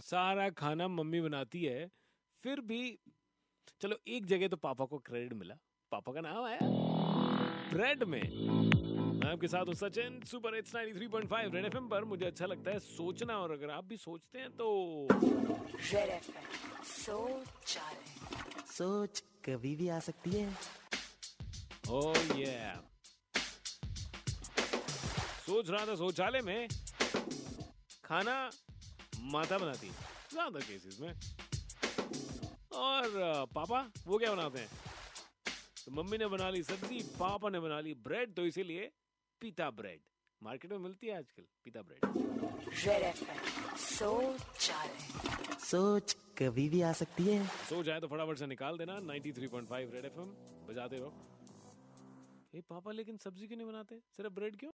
सारा खाना मम्मी बनाती है फिर भी चलो एक जगह तो पापा को क्रेडिट मिला। पापा का नाम आया ब्रेड में। मैं आपके साथ हूँ Sachin super hits 93.5 Red FM पर। मुझे अच्छा लगता है सोचना और अगर आप भी सोचते हैं तो। रेड एफएम सोच सोच कभी भी आ सकती है। ओ ये सोच रहा था शौचालय में। खाना माता बनाती है। ज़्यादा केसेस में और पापा वो क्या बनाते हैं? तो मम्मी ने बना ली सब्ज़ी पापा ने बना ली ब्रेड तो इसीलिए पीता ब्रेड मार्केट में मिलती है आजकल पीता ब्रेड सोच सोच कभी भी आ सकती है। सो जाए तो फटाफट से निकाल देना 93.5 रेड एफएम बजाते रहो। ए पापा लेकिन सब्ज़ी क्यों नहीं बनाते? सिर्फ़ ब्रेड क्यों?